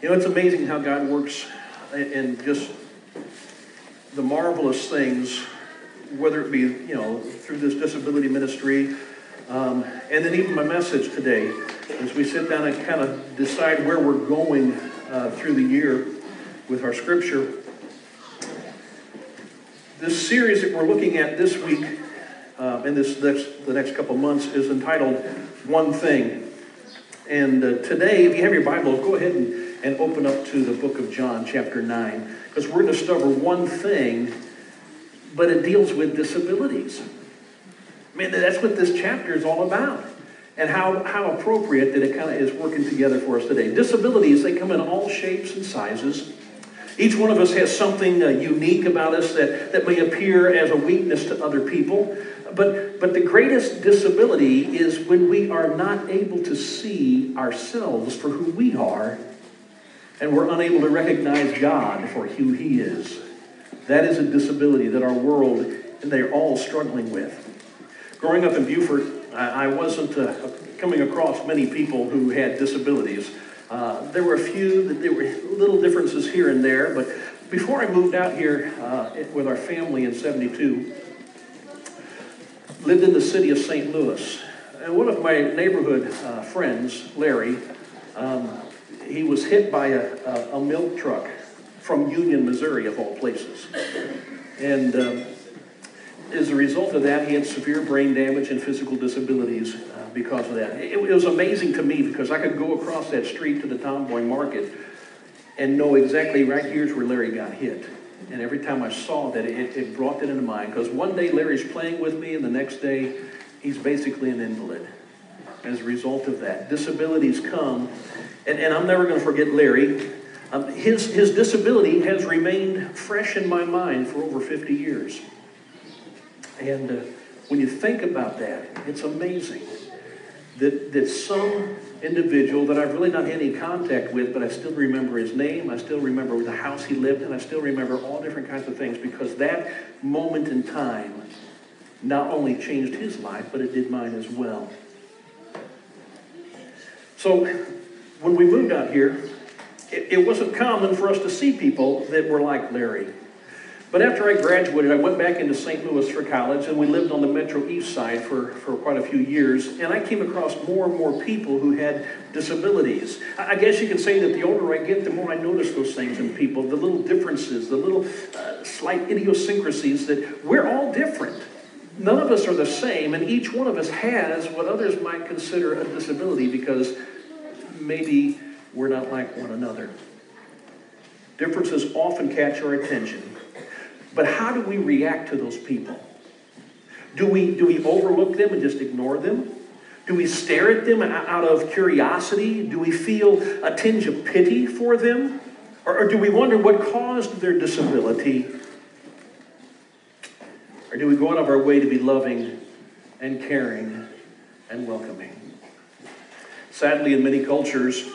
You know, it's amazing how God works and just the marvelous things, whether it be, you know, through this disability ministry, um, and then even my message today, as we sit down and kind of decide where we're going uh, through the year with our scripture. This series that we're looking at this week uh, in this next, the next couple months is entitled One Thing. And uh, today, if you have your Bible, go ahead and, and open up to the book of John, chapter 9, because we're going to discover one thing, but it deals with disabilities. I mean, that's what this chapter is all about. And how, how appropriate that it kind of is working together for us today. Disabilities, they come in all shapes and sizes. Each one of us has something uh, unique about us that, that may appear as a weakness to other people. But, but the greatest disability is when we are not able to see ourselves for who we are and we're unable to recognize God for who He is. That is a disability that our world, and they're all struggling with. Growing up in Beaufort, I, wasn't uh, coming across many people who had disabilities. Uh, there were a few, there were little differences here and there, but before I moved out here uh, with our family in 72, lived in the city of St. Louis. And one of my neighborhood uh, friends, Larry, um, he was hit by a, a, a, milk truck from Union, Missouri, of all places. And um, as a result of that, he had severe brain damage and physical disabilities uh, because of that. It, it, was amazing to me because I could go across that street to the Tomboy Market and know exactly right here's where Larry got hit. And every time I saw that, it, it brought that into mind. Because one day Larry's playing with me, and the next day he's basically an invalid as a result of that. Disabilities come, and, and I'm never going to forget Larry. Um, his, his disability has remained fresh in my mind for over 50 years. And uh, when you think about that, it's amazing that, that some individual that I've really not had any contact with, but I still remember his name, I still remember the house he lived in, I still remember all different kinds of things because that moment in time not only changed his life, but it did mine as well. So when we moved out here, it, it wasn't common for us to see people that were like Larry. But after I graduated, I went back into St. Louis for college, and we lived on the Metro East Side for, for quite a few years. And I came across more and more people who had disabilities. I guess you can say that the older I get, the more I notice those things in people, the little differences, the little uh, slight idiosyncrasies that we're all different. None of us are the same, and each one of us has what others might consider a disability because maybe we're not like one another. Differences often catch our attention but how do we react to those people? Do we, do we overlook them and just ignore them? Do we stare at them out of curiosity? Do we feel a tinge of pity for them? Or, or do we wonder what caused their disability? Or do we go out of our way to be loving and caring and welcoming? Sadly, in many cultures,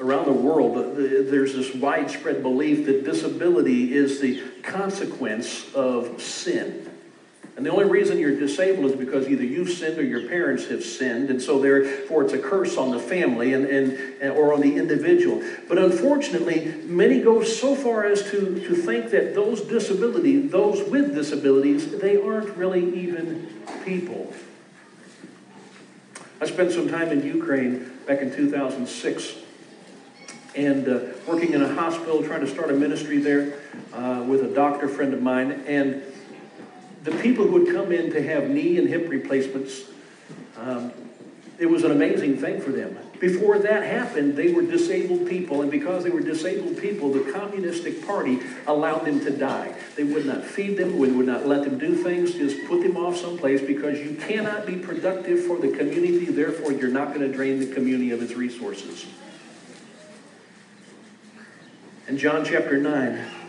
around the world, uh, there's this widespread belief that disability is the consequence of sin. And the only reason you're disabled is because either you've sinned or your parents have sinned, and so therefore it's a curse on the family and, and, or on the individual. But unfortunately, many go so far as to, to think that those disabilities, those with disabilities, they aren't really even people. I spent some time in Ukraine back in 2006 and uh, working in a hospital, trying to start a ministry there uh, with a doctor friend of mine. And the people who would come in to have knee and hip replacements, um, it was an amazing thing for them. Before that happened, they were disabled people, and because they were disabled people, the Communistic Party allowed them to die. They would not feed them, would, would not let them do things, just put them off someplace because you cannot be productive for the community, therefore, you're not going to drain the community of its resources. In John chapter 9,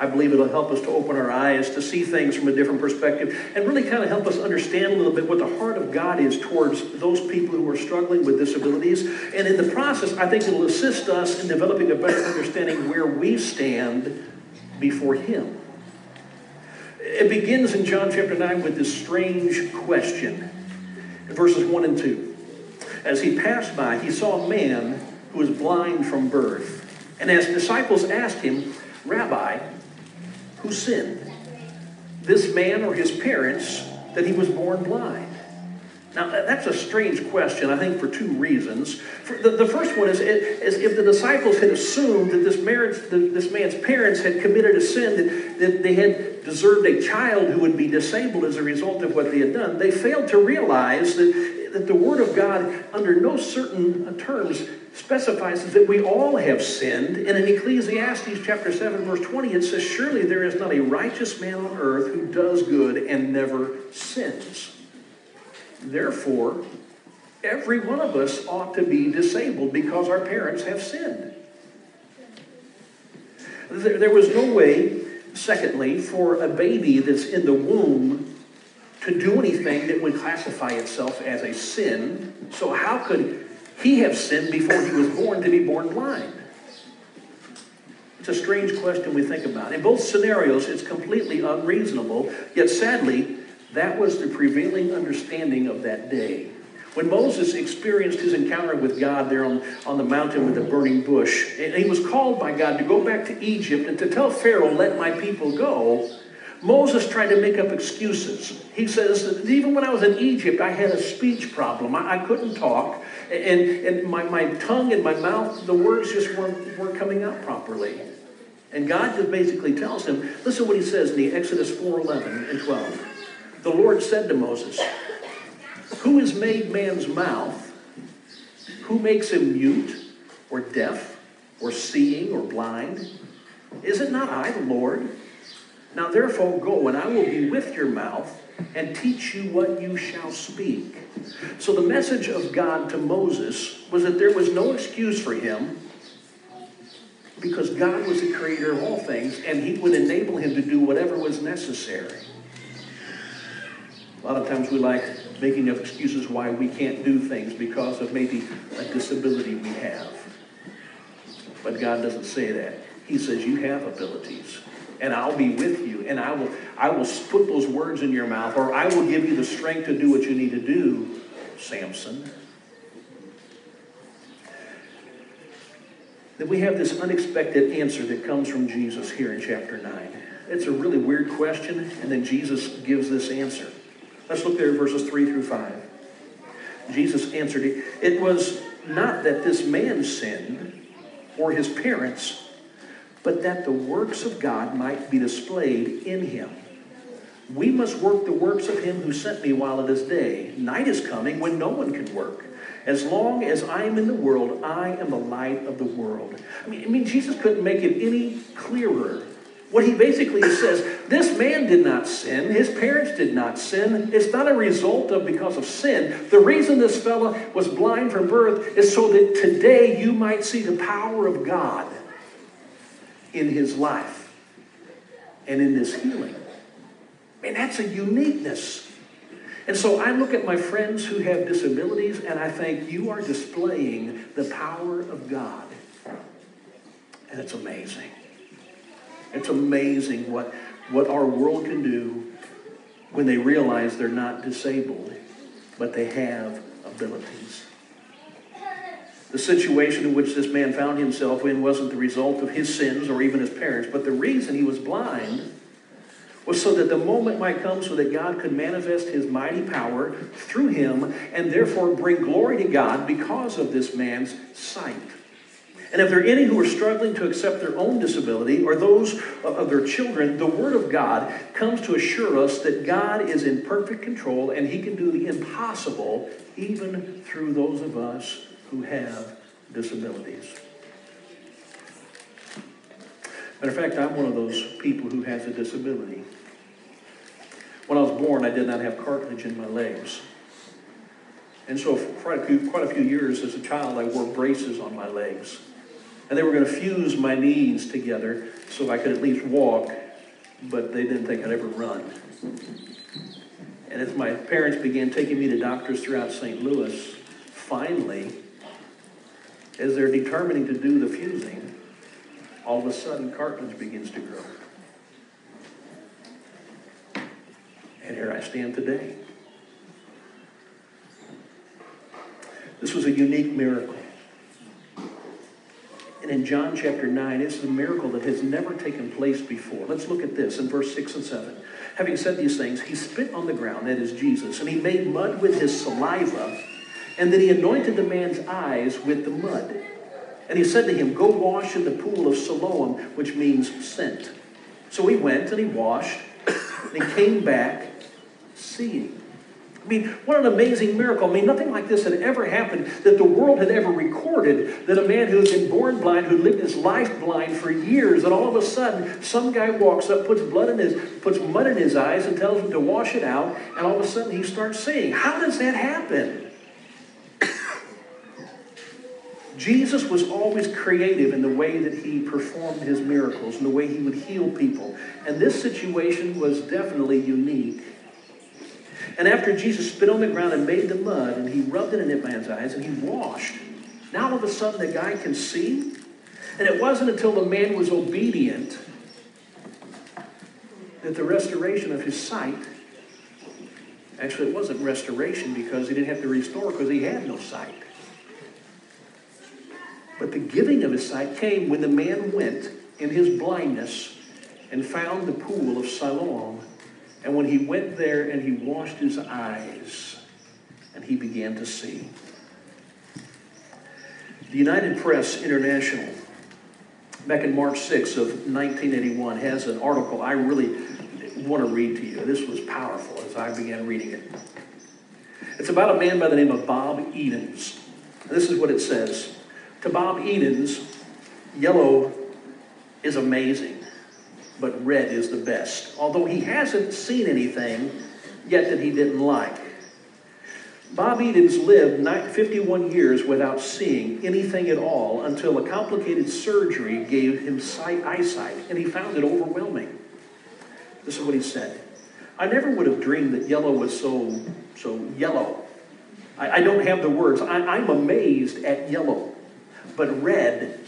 I believe it'll help us to open our eyes to see things from a different perspective and really kind of help us understand a little bit what the heart of God is towards those people who are struggling with disabilities. And in the process, I think it'll assist us in developing a better understanding where we stand before Him. It begins in John chapter 9 with this strange question verses 1 and 2. As he passed by, he saw a man who was blind from birth. And as disciples asked him, Rabbi, who sinned? This man or his parents that he was born blind? Now, that's a strange question, I think, for two reasons. The, first one is, if the disciples had assumed that this, marriage, this man's parents had committed a sin, that, that they had deserved a child who would be disabled as a result of what they had done, they failed to realize that, that the Word of God, under no certain terms, specifies that we all have sinned. And in Ecclesiastes chapter 7, verse 20, it says, Surely there is not a righteous man on earth who does good and never sins. Therefore, every one of us ought to be disabled because our parents have sinned. There was no way, secondly, for a baby that's in the womb to do anything that would classify itself as a sin. So, how could he have sinned before he was born to be born blind? It's a strange question we think about. In both scenarios, it's completely unreasonable, yet sadly, that was the prevailing understanding of that day. When Moses experienced his encounter with God there on, on the mountain with the burning bush, and he was called by God to go back to Egypt and to tell Pharaoh, let my people go, Moses tried to make up excuses. He says that even when I was in Egypt, I had a speech problem. I, I couldn't talk, and, and my, my tongue and my mouth, the words just weren't, weren't coming out properly. And God just basically tells him, listen to what he says in the Exodus 4 11 and 12 the Lord said to Moses, Who has made man's mouth? Who makes him mute or deaf or seeing or blind? Is it not I, the Lord? Now therefore go, and I will be with your mouth and teach you what you shall speak. So the message of God to Moses was that there was no excuse for him because God was the creator of all things and he would enable him to do whatever was necessary. A lot of times we like making up excuses why we can't do things because of maybe a disability we have. But God doesn't say that. He says you have abilities and I'll be with you and I will I will put those words in your mouth or I will give you the strength to do what you need to do, Samson. Then we have this unexpected answer that comes from Jesus here in chapter 9. It's a really weird question, and then Jesus gives this answer. Let's look there at verses 3 through 5. Jesus answered, It was not that this man sinned or his parents, but that the works of God might be displayed in him. We must work the works of him who sent me while it is day. Night is coming when no one can work. As long as I am in the world, I am the light of the world. I mean, I mean Jesus couldn't make it any clearer what he basically says, this man did not sin. His parents did not sin. It's not a result of because of sin. The reason this fellow was blind from birth is so that today you might see the power of God in his life and in this healing. And that's a uniqueness. And so I look at my friends who have disabilities and I think you are displaying the power of God. And it's amazing. It's amazing what, what our world can do when they realize they're not disabled, but they have abilities. The situation in which this man found himself in wasn't the result of his sins or even his parents, but the reason he was blind was so that the moment might come so that God could manifest his mighty power through him and therefore bring glory to God because of this man's sight. And if there are any who are struggling to accept their own disability or those of their children, the Word of God comes to assure us that God is in perfect control and He can do the impossible even through those of us who have disabilities. Matter of fact, I'm one of those people who has a disability. When I was born, I did not have cartilage in my legs. And so, for quite a few, quite a few years as a child, I wore braces on my legs. And they were going to fuse my knees together so I could at least walk, but they didn't think I'd ever run. And as my parents began taking me to doctors throughout St. Louis, finally, as they're determining to do the fusing, all of a sudden cartilage begins to grow. And here I stand today. This was a unique miracle. And in John chapter 9, it's a miracle that has never taken place before. Let's look at this in verse 6 and 7. Having said these things, he spit on the ground, that is Jesus, and he made mud with his saliva, and then he anointed the man's eyes with the mud. And he said to him, Go wash in the pool of Siloam, which means sent. So he went and he washed, and he came back seeing. I mean, what an amazing miracle. I mean, nothing like this had ever happened that the world had ever recorded that a man who had been born blind, who lived his life blind for years, and all of a sudden some guy walks up, puts blood in his, puts mud in his eyes and tells him to wash it out, and all of a sudden he starts seeing. How does that happen? Jesus was always creative in the way that he performed his miracles and the way he would heal people. And this situation was definitely unique. And after Jesus spit on the ground and made the mud, and he rubbed it in that man's eyes, and he washed, now all of a sudden the guy can see. And it wasn't until the man was obedient that the restoration of his sight, actually, it wasn't restoration because he didn't have to restore because he had no sight. But the giving of his sight came when the man went in his blindness and found the pool of Siloam and when he went there and he washed his eyes, and he began to see. The United Press International, back in March 6 of 1981, has an article I really want to read to you. This was powerful as I began reading it. It's about a man by the name of Bob Edens. This is what it says To Bob Edens, yellow is amazing but red is the best. Although he hasn't seen anything yet that he didn't like. Bob Edens lived 51 years without seeing anything at all until a complicated surgery gave him sight, eyesight, and he found it overwhelming. This is what he said. I never would have dreamed that yellow was so, so yellow. I, I don't have the words. I, I'm amazed at yellow. But red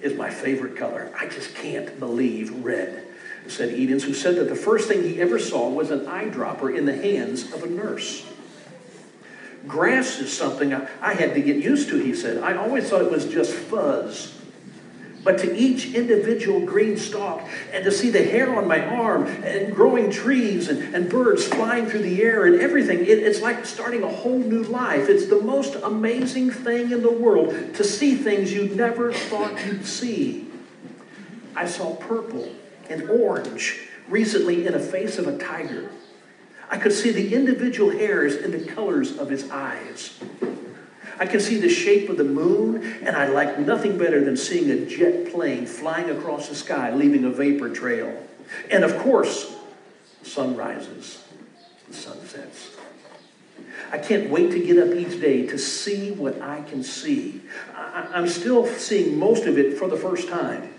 is my favorite color. I just can't believe red, said Edens, who said that the first thing he ever saw was an eyedropper in the hands of a nurse. Grass is something I, I had to get used to, he said. I always thought it was just fuzz but to each individual green stalk and to see the hair on my arm and growing trees and, and birds flying through the air and everything. It, it's like starting a whole new life. It's the most amazing thing in the world to see things you never thought you'd see. I saw purple and orange recently in a face of a tiger. I could see the individual hairs and the colors of his eyes. I can see the shape of the moon, and I like nothing better than seeing a jet plane flying across the sky, leaving a vapor trail. And of course, sun rises, the sun sets. I can't wait to get up each day to see what I can see. I'm still seeing most of it for the first time.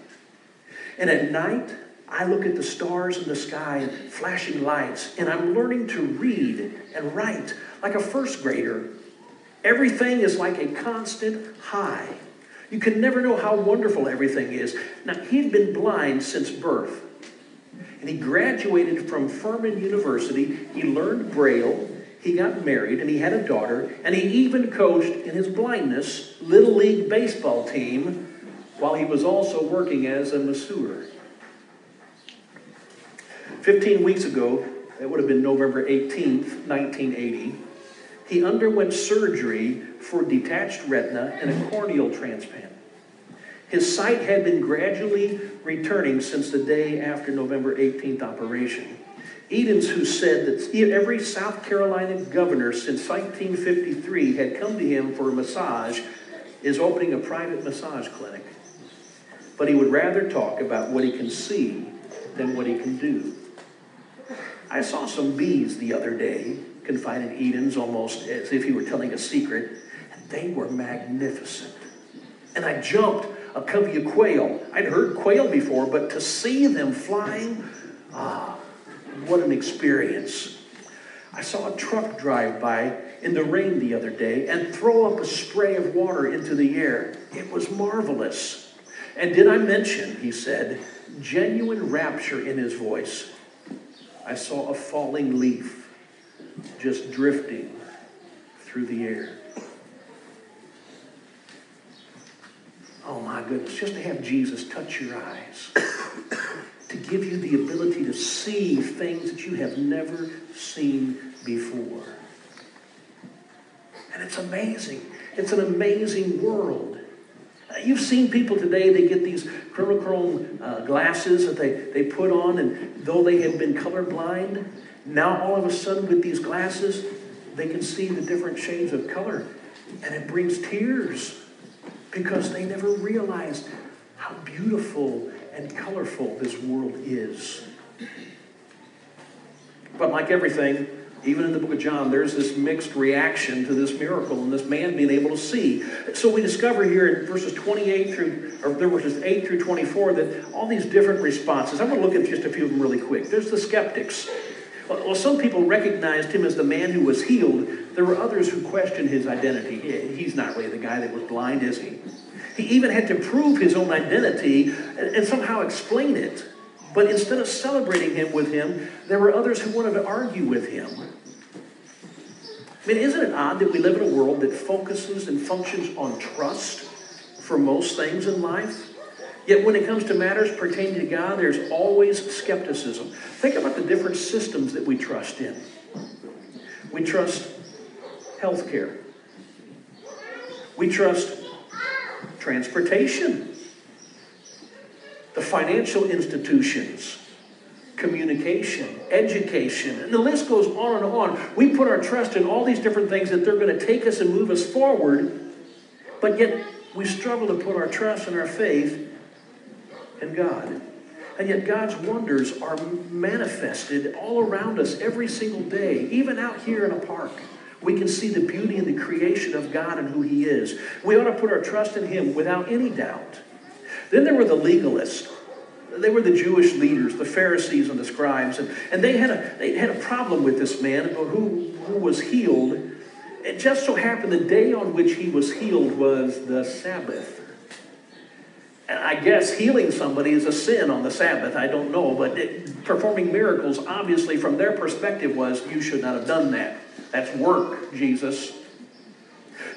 And at night, I look at the stars in the sky and flashing lights, and I'm learning to read and write like a first grader Everything is like a constant high. You can never know how wonderful everything is. Now, he'd been blind since birth. And he graduated from Furman University. He learned Braille. He got married and he had a daughter. And he even coached in his blindness Little League baseball team while he was also working as a masseur. 15 weeks ago, that would have been November 18th, 1980, he underwent surgery for detached retina and a corneal transplant. His sight had been gradually returning since the day after November 18th operation. Edens, who said that every South Carolina governor since 1953 had come to him for a massage, is opening a private massage clinic. But he would rather talk about what he can see than what he can do. I saw some bees the other day confided Edens almost as if he were telling a secret. And they were magnificent. And I jumped a covey of quail. I'd heard quail before, but to see them flying, ah, what an experience. I saw a truck drive by in the rain the other day and throw up a spray of water into the air. It was marvelous. And did I mention, he said, genuine rapture in his voice? I saw a falling leaf just drifting through the air. Oh my goodness, just to have Jesus touch your eyes, to give you the ability to see things that you have never seen before. And it's amazing. It's an amazing world. Uh, You've seen people today, they get these chromochrome uh, glasses that they, they put on, and though they had been colorblind, now all of a sudden with these glasses, they can see the different shades of color. And it brings tears because they never realized how beautiful and colorful this world is. But like everything, even in the book of John, there's this mixed reaction to this miracle and this man being able to see. So we discover here in verses 28 through, or verses 8 through 24, that all these different responses. I'm going to look at just a few of them really quick. There's the skeptics. Well, some people recognized him as the man who was healed. There were others who questioned his identity. He's not really the guy that was blind, is he? He even had to prove his own identity and somehow explain it. But instead of celebrating him with him, there were others who wanted to argue with him. I mean, isn't it odd that we live in a world that focuses and functions on trust for most things in life? Yet when it comes to matters pertaining to God, there's always skepticism. Think about the different systems that we trust in. We trust healthcare. We trust transportation, the financial institutions, communication, education, and the list goes on and on. We put our trust in all these different things that they're going to take us and move us forward, but yet we struggle to put our trust and our faith in God. And yet God's wonders are manifested all around us every single day, even out here in a park. We can see the beauty and the creation of God and who He is. We ought to put our trust in Him without any doubt. Then there were the legalists. They were the Jewish leaders, the Pharisees and the scribes, and, and they, had a, they had a problem with this man who, who was healed. It just so happened the day on which he was healed was the Sabbath. And I guess healing somebody is a sin on the Sabbath. I don't know, but it, performing miracles, obviously, from their perspective, was you should not have done that. That's work, Jesus.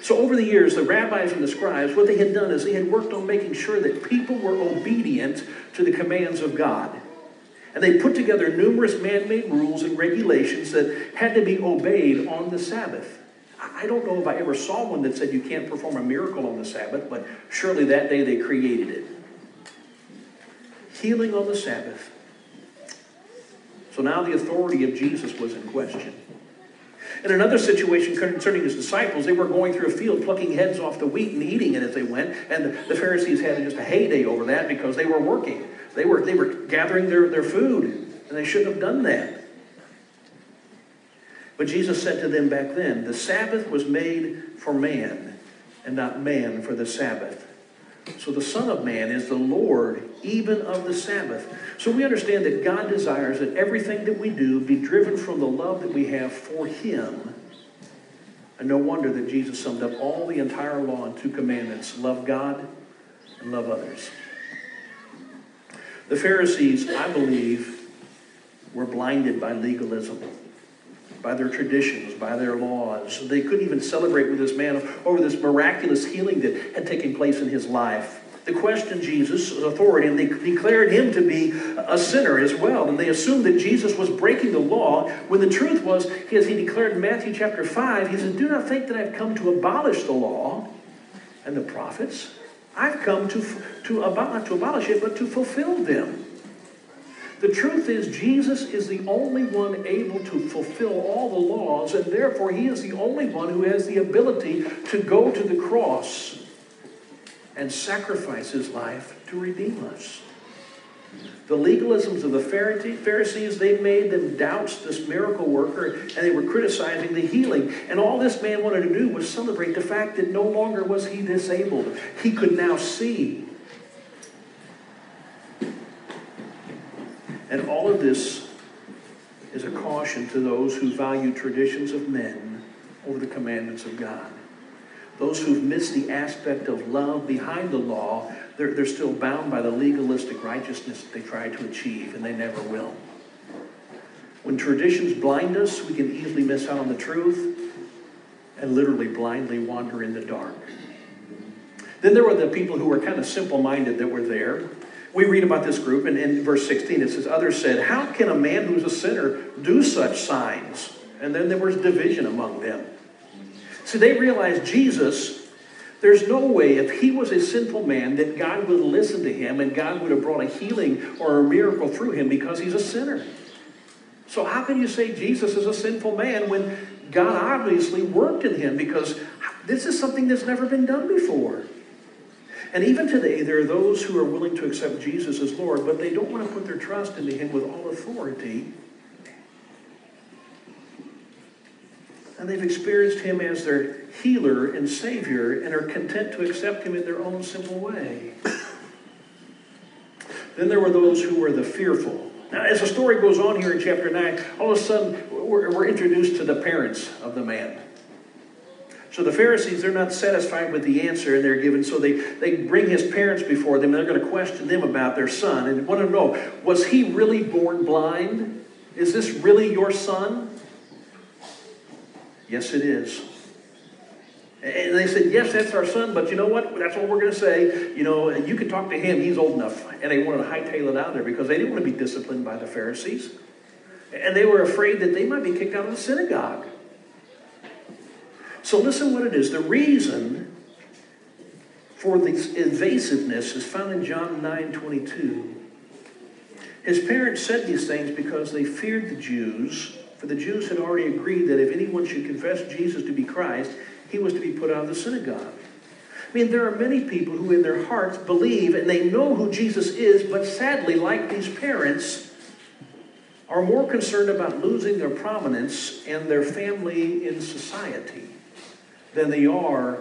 So, over the years, the rabbis and the scribes, what they had done is they had worked on making sure that people were obedient to the commands of God. And they put together numerous man made rules and regulations that had to be obeyed on the Sabbath. I don't know if I ever saw one that said you can't perform a miracle on the Sabbath, but surely that day they created it. Healing on the Sabbath. So now the authority of Jesus was in question. In another situation concerning his disciples, they were going through a field plucking heads off the wheat and eating it as they went, and the Pharisees had just a heyday over that because they were working. They were, they were gathering their, their food, and they shouldn't have done that. But Jesus said to them back then, The Sabbath was made for man, and not man for the Sabbath. So the Son of Man is the Lord even of the Sabbath. So we understand that God desires that everything that we do be driven from the love that we have for Him. And no wonder that Jesus summed up all the entire law in two commandments love God and love others. The Pharisees, I believe, were blinded by legalism by their traditions, by their laws. They couldn't even celebrate with this man over this miraculous healing that had taken place in his life. They questioned Jesus' authority and they declared him to be a sinner as well. And they assumed that Jesus was breaking the law when the truth was, as he declared in Matthew chapter 5, he said, Do not think that I've come to abolish the law and the prophets. I've come to, to, not to abolish it, but to fulfill them. The truth is, Jesus is the only one able to fulfill all the laws, and therefore he is the only one who has the ability to go to the cross and sacrifice his life to redeem us. The legalisms of the Pharisees, they made them doubt this miracle worker, and they were criticizing the healing. And all this man wanted to do was celebrate the fact that no longer was he disabled. He could now see And all of this is a caution to those who value traditions of men over the commandments of God. Those who've missed the aspect of love behind the law, they're, they're still bound by the legalistic righteousness they try to achieve, and they never will. When traditions blind us, we can easily miss out on the truth and literally blindly wander in the dark. Then there were the people who were kind of simple minded that were there. We read about this group, and in verse 16 it says, Others said, How can a man who's a sinner do such signs? And then there was division among them. See, they realized Jesus, there's no way if he was a sinful man that God would listen to him and God would have brought a healing or a miracle through him because he's a sinner. So, how can you say Jesus is a sinful man when God obviously worked in him? Because this is something that's never been done before. And even today, there are those who are willing to accept Jesus as Lord, but they don't want to put their trust into him with all authority. And they've experienced him as their healer and savior and are content to accept him in their own simple way. then there were those who were the fearful. Now, as the story goes on here in chapter 9, all of a sudden we're, we're introduced to the parents of the man. So the Pharisees, they're not satisfied with the answer they're given, so they, they bring his parents before them and they're going to question them about their son and want to know was he really born blind? Is this really your son? Yes, it is. And they said, Yes, that's our son, but you know what? That's what we're going to say. You know, you can talk to him, he's old enough. And they wanted to hightail it out of there because they didn't want to be disciplined by the Pharisees. And they were afraid that they might be kicked out of the synagogue. So listen what it is. The reason for this evasiveness is found in John 9 22. His parents said these things because they feared the Jews, for the Jews had already agreed that if anyone should confess Jesus to be Christ, he was to be put out of the synagogue. I mean, there are many people who in their hearts believe and they know who Jesus is, but sadly, like these parents, are more concerned about losing their prominence and their family in society than they are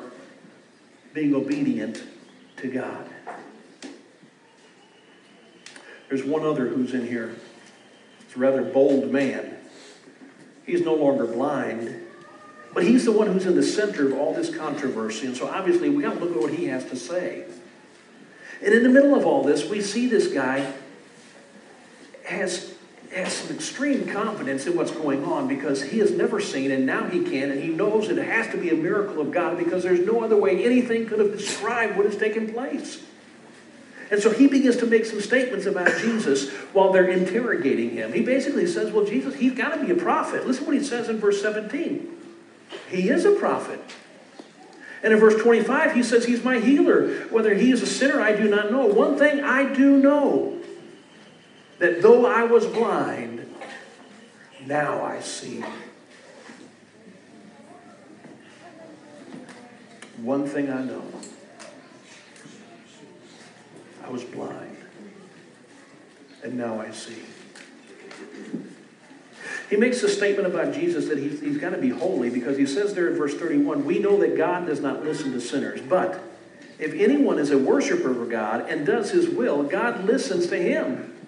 being obedient to God. There's one other who's in here. It's a rather bold man. He's no longer blind, but he's the one who's in the center of all this controversy. And so obviously we got to look at what he has to say. And in the middle of all this, we see this guy has has some extreme confidence in what's going on because he has never seen and now he can and he knows it has to be a miracle of God because there's no other way anything could have described what has taken place. And so he begins to make some statements about Jesus while they're interrogating him. He basically says, Well, Jesus, he's got to be a prophet. Listen what he says in verse 17. He is a prophet. And in verse 25, he says, He's my healer. Whether he is a sinner, I do not know. One thing I do know that though I was blind, now I see. One thing I know I was blind, and now I see. He makes a statement about Jesus that he's, he's got to be holy because he says there in verse 31 we know that God does not listen to sinners, but if anyone is a worshiper of God and does his will, God listens to him.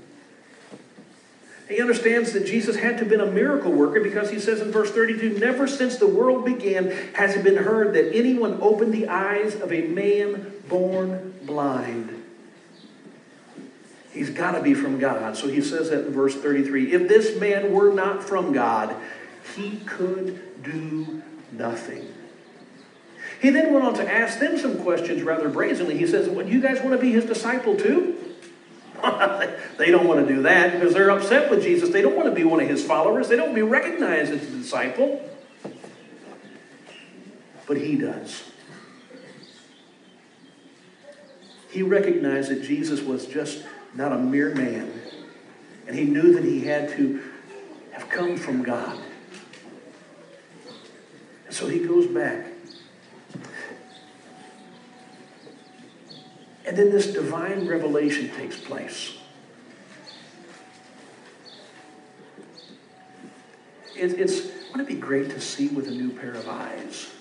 He understands that Jesus had to have been a miracle worker because he says in verse 32 Never since the world began has it been heard that anyone opened the eyes of a man born blind. He's got to be from God. So he says that in verse 33 If this man were not from God, he could do nothing. He then went on to ask them some questions rather brazenly. He says, Well, you guys want to be his disciple too? they don't want to do that because they're upset with Jesus. They don't want to be one of his followers. They don't be recognized as a disciple. But he does. He recognized that Jesus was just not a mere man. And he knew that he had to have come from God. And so he goes back And then this divine revelation takes place. It, it's, wouldn't it be great to see with a new pair of eyes?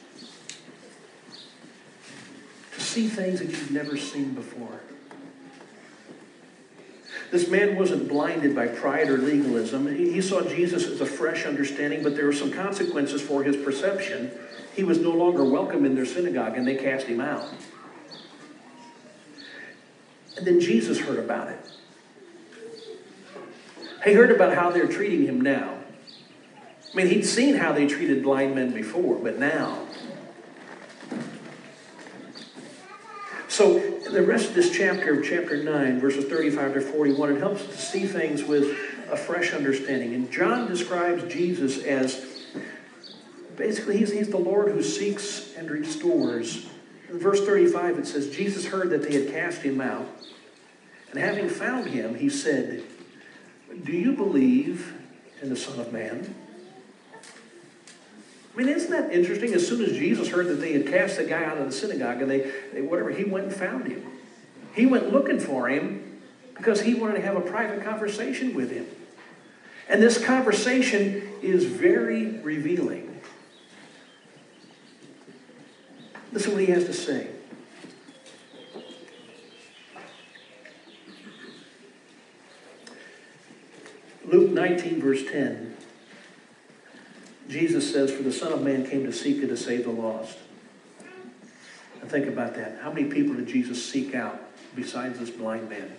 To see things that you've never seen before. This man wasn't blinded by pride or legalism. He, he saw Jesus as a fresh understanding, but there were some consequences for his perception. He was no longer welcome in their synagogue, and they cast him out. And then Jesus heard about it. He heard about how they're treating him now. I mean, he'd seen how they treated blind men before, but now. So, the rest of this chapter, chapter 9, verses 35 to 41, it helps to see things with a fresh understanding. And John describes Jesus as basically, he's, he's the Lord who seeks and restores. In verse 35, it says, Jesus heard that they had cast him out. And having found him, he said, Do you believe in the Son of Man? I mean, isn't that interesting? As soon as Jesus heard that they had cast the guy out of the synagogue and they, they whatever, he went and found him. He went looking for him because he wanted to have a private conversation with him. And this conversation is very revealing. Listen what he has to say. Luke 19, verse 10. Jesus says, For the Son of Man came to seek and to save the lost. And think about that. How many people did Jesus seek out besides this blind man?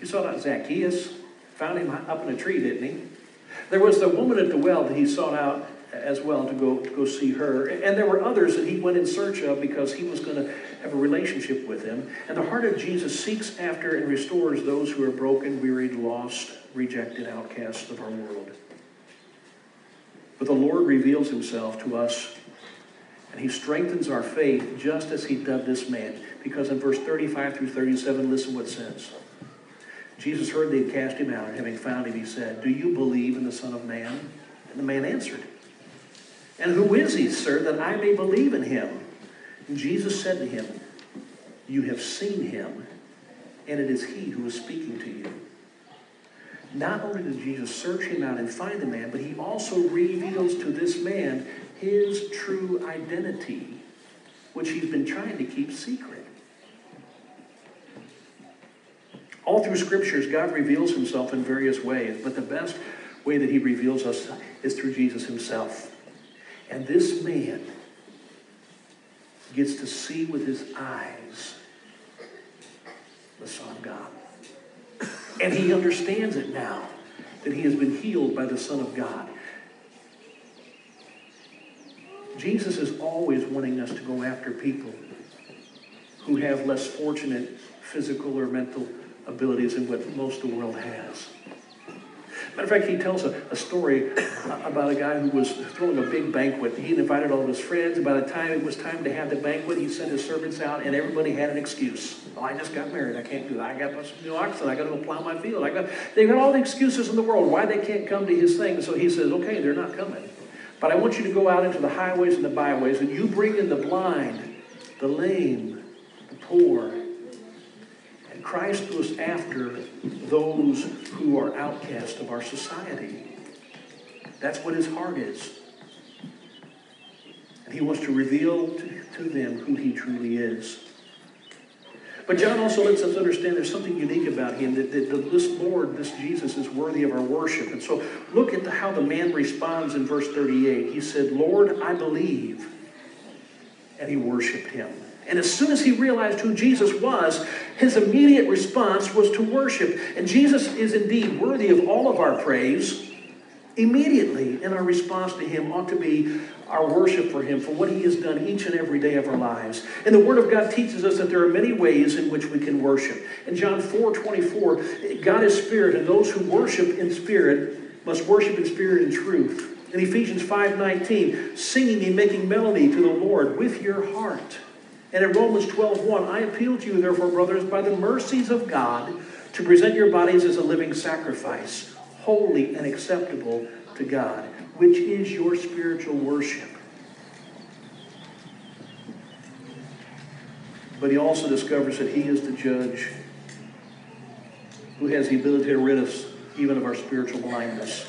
You saw that Zacchaeus found him up in a tree, didn't he? There was the woman at the well that he sought out as well to go to go see her. And there were others that he went in search of because he was going to have a relationship with them. And the heart of Jesus seeks after and restores those who are broken, wearied, lost, rejected, outcasts of our world. But the Lord reveals himself to us and he strengthens our faith just as he did this man. Because in verse 35 through 37, listen what it says. Jesus heard they had cast him out, and having found him, he said, Do you believe in the Son of Man? And the man answered, And who is he, sir, that I may believe in him? And Jesus said to him, You have seen him, and it is he who is speaking to you. Not only did Jesus search him out and find the man, but he also reveals to this man his true identity, which he's been trying to keep secret. All through scriptures, God reveals himself in various ways, but the best way that he reveals us is through Jesus himself. And this man gets to see with his eyes the Son of God. And he understands it now that he has been healed by the Son of God. Jesus is always wanting us to go after people who have less fortunate physical or mental abilities than what most of the world has. Matter of fact, he tells a, a story about a guy who was throwing a big banquet. He invited all of his friends. And by the time it was time to have the banquet, he sent his servants out, and everybody had an excuse. Oh, I just got married. I can't do that. I got some new oxen. I got to go plow my field. I got. They got all the excuses in the world why they can't come to his thing. So he says, okay, they're not coming. But I want you to go out into the highways and the byways, and you bring in the blind, the lame, the poor. And Christ was after those who are outcast of our society. That's what his heart is. And he wants to reveal to, to them who he truly is. But John also lets us understand there's something unique about him, that, that, this Lord, this Jesus, is worthy of our worship. And so look at the, how the man responds in verse 38. He said, Lord, I believe. And he worshiped him. And as soon as he realized who Jesus was, his immediate response was to worship. And Jesus is indeed worthy of all of our praise. Immediately, in our response to him, ought to be our worship for him, for what he has done each and every day of our lives. And the Word of God teaches us that there are many ways in which we can worship. In John 4 24, God is spirit, and those who worship in spirit must worship in spirit and truth. In Ephesians 5 19, singing and making melody to the Lord with your heart. And in Romans 12 1, I appeal to you, therefore, brothers, by the mercies of God, to present your bodies as a living sacrifice holy and acceptable to God, which is your spiritual worship. But he also discovers that he is the judge who has the ability to rid us even of our spiritual blindness.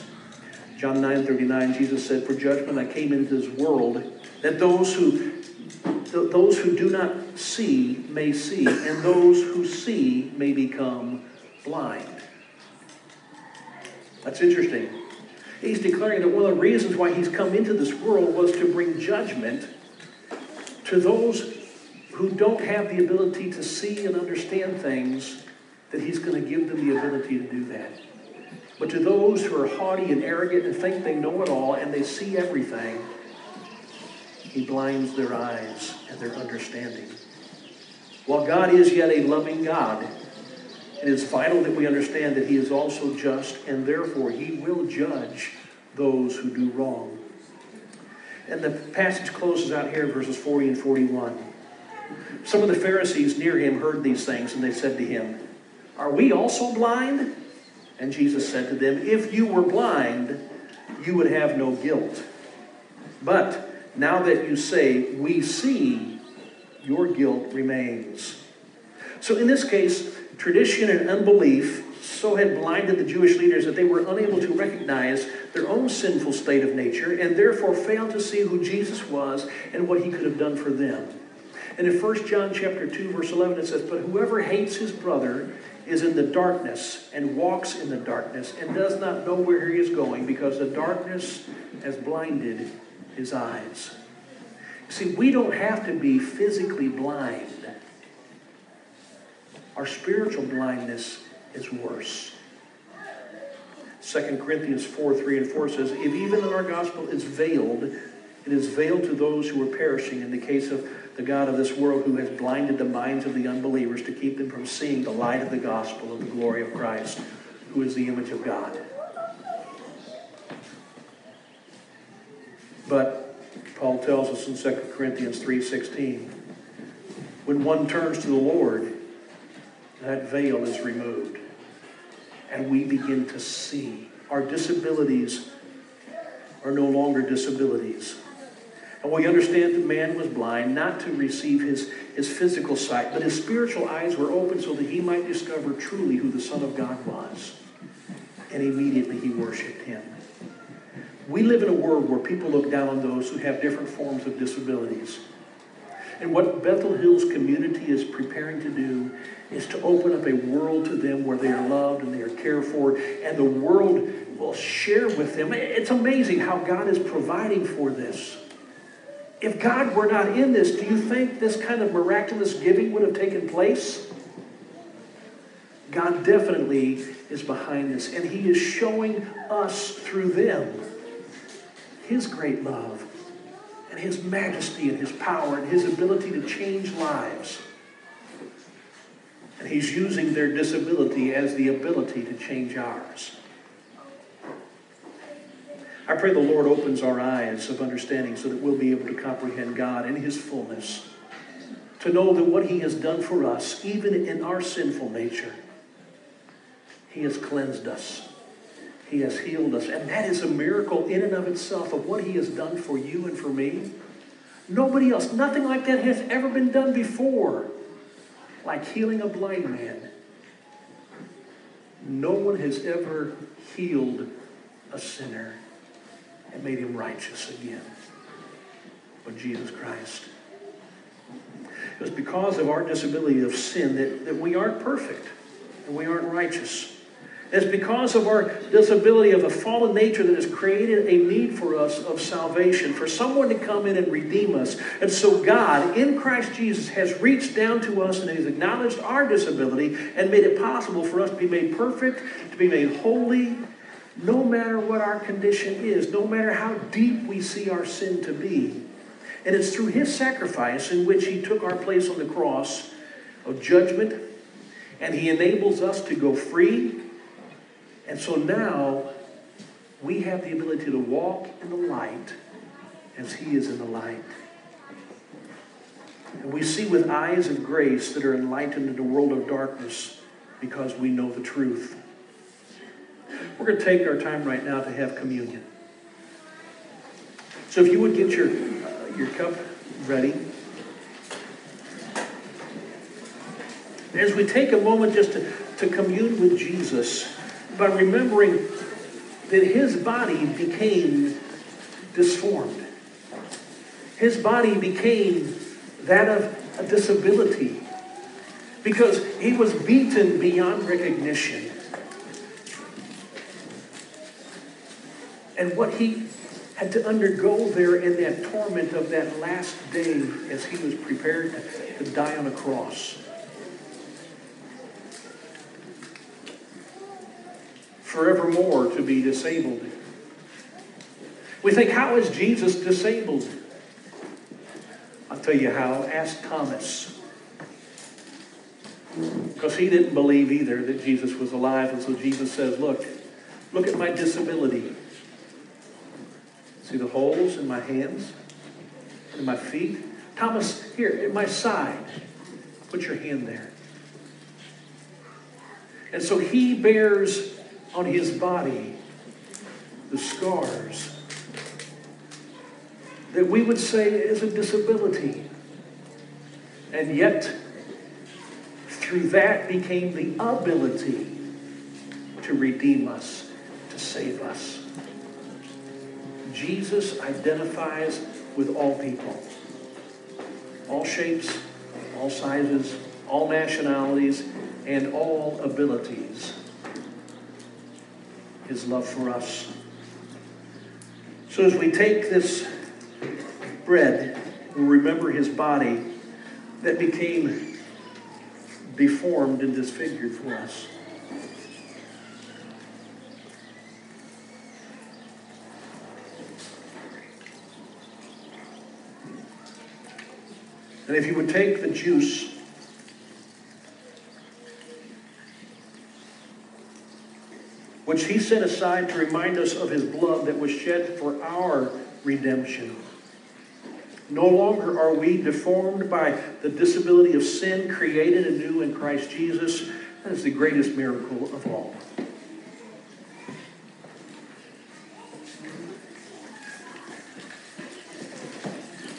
John 9 39, Jesus said, For judgment I came into this world, that those who those who do not see may see, and those who see may become blind. That's interesting. He's declaring that one of the reasons why he's come into this world was to bring judgment to those who don't have the ability to see and understand things, that he's going to give them the ability to do that. But to those who are haughty and arrogant and think they know it all and they see everything, he blinds their eyes and their understanding. While God is yet a loving God, it is vital that we understand that He is also just, and therefore He will judge those who do wrong. And the passage closes out here, verses 40 and 41. Some of the Pharisees near him heard these things, and they said to him, Are we also blind? And Jesus said to them, If you were blind, you would have no guilt. But now that you say, We see, your guilt remains. So in this case, tradition and unbelief so had blinded the Jewish leaders that they were unable to recognize their own sinful state of nature and therefore failed to see who Jesus was and what he could have done for them. And in 1 John chapter 2 verse 11 it says, "But whoever hates his brother is in the darkness and walks in the darkness and does not know where he is going because the darkness has blinded his eyes." See, we don't have to be physically blind. Our spiritual blindness is worse. 2 Corinthians 4 3 and 4 says, If even our gospel is veiled, it is veiled to those who are perishing in the case of the God of this world who has blinded the minds of the unbelievers to keep them from seeing the light of the gospel of the glory of Christ, who is the image of God. But Paul tells us in 2 Corinthians 3:16, when one turns to the Lord, that veil is removed. And we begin to see. Our disabilities are no longer disabilities. And we understand that man was blind not to receive his, his physical sight, but his spiritual eyes were open so that he might discover truly who the Son of God was. And immediately he worshiped him. We live in a world where people look down on those who have different forms of disabilities. And what Bethel Hills community is preparing to do is to open up a world to them where they are loved and they are cared for, and the world will share with them. It's amazing how God is providing for this. If God were not in this, do you think this kind of miraculous giving would have taken place? God definitely is behind this, and He is showing us through them His great love and His majesty and His power and His ability to change lives. And He's using their disability as the ability to change ours. I pray the Lord opens our eyes of understanding so that we'll be able to comprehend God in His fullness. To know that what He has done for us, even in our sinful nature, He has cleansed us. He has healed us. And that is a miracle in and of itself of what He has done for you and for me. Nobody else, nothing like that has ever been done before. Like healing a blind man. No one has ever healed a sinner and made him righteous again. But Jesus Christ. It was because of our disability of sin that, that we aren't perfect and we aren't righteous. It's because of our disability of a fallen nature that has created a need for us of salvation, for someone to come in and redeem us. And so God, in Christ Jesus, has reached down to us and has acknowledged our disability and made it possible for us to be made perfect, to be made holy, no matter what our condition is, no matter how deep we see our sin to be. And it's through his sacrifice in which he took our place on the cross of judgment, and he enables us to go free and so now we have the ability to walk in the light as He is in the light. And we see with eyes of grace that are enlightened in a world of darkness because we know the truth. We're going to take our time right now to have communion. So if you would get your, uh, your cup ready. As we take a moment just to, to commune with Jesus, by remembering that his body became disformed. His body became that of a disability because he was beaten beyond recognition. And what he had to undergo there in that torment of that last day as he was prepared to, die on a cross. Forevermore to be disabled. We think, how is Jesus disabled? I'll tell you how. Ask Thomas. Because he didn't believe either that Jesus was alive. And so Jesus says, Look, look at my disability. See the holes in my hands, in my feet? Thomas, here, at my side. Put your hand there. And so he bears on his body the scars that we would say is a disability. And yet, through that became the ability to redeem us, to save us. Jesus identifies with all people, all shapes, all sizes, all nationalities, and all abilities. His love for us. So as we take this bread, we remember his body that became deformed and disfigured for us. And if you would take the juice, which he set aside to remind us of his blood that was shed for our redemption. No longer are we deformed by the disability of sin created anew in Christ Jesus. That is the greatest miracle of all.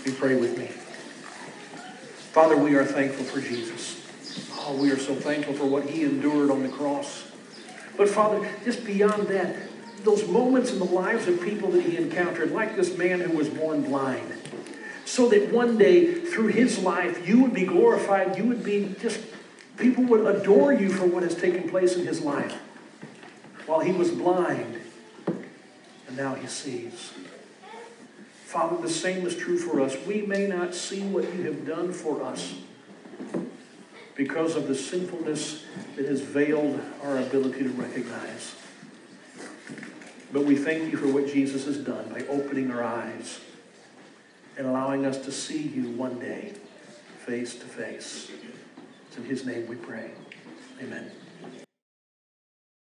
You pray with me. Father, we are thankful for Jesus. Oh, we are so thankful for what he endured on the cross. But Father, just beyond that, those moments in the lives of people that he encountered, like this man who was born blind, so that one day through his life you would be glorified, you would be just, people would adore you for what has taken place in his life. While he was blind, and now he sees. Father, the same is true for us. We may not see what you have done for us because of the sinfulness that has veiled our ability to recognize. But we thank you for what Jesus has done by opening our eyes and allowing us to see you one day face to face. It's in his name we pray. Amen.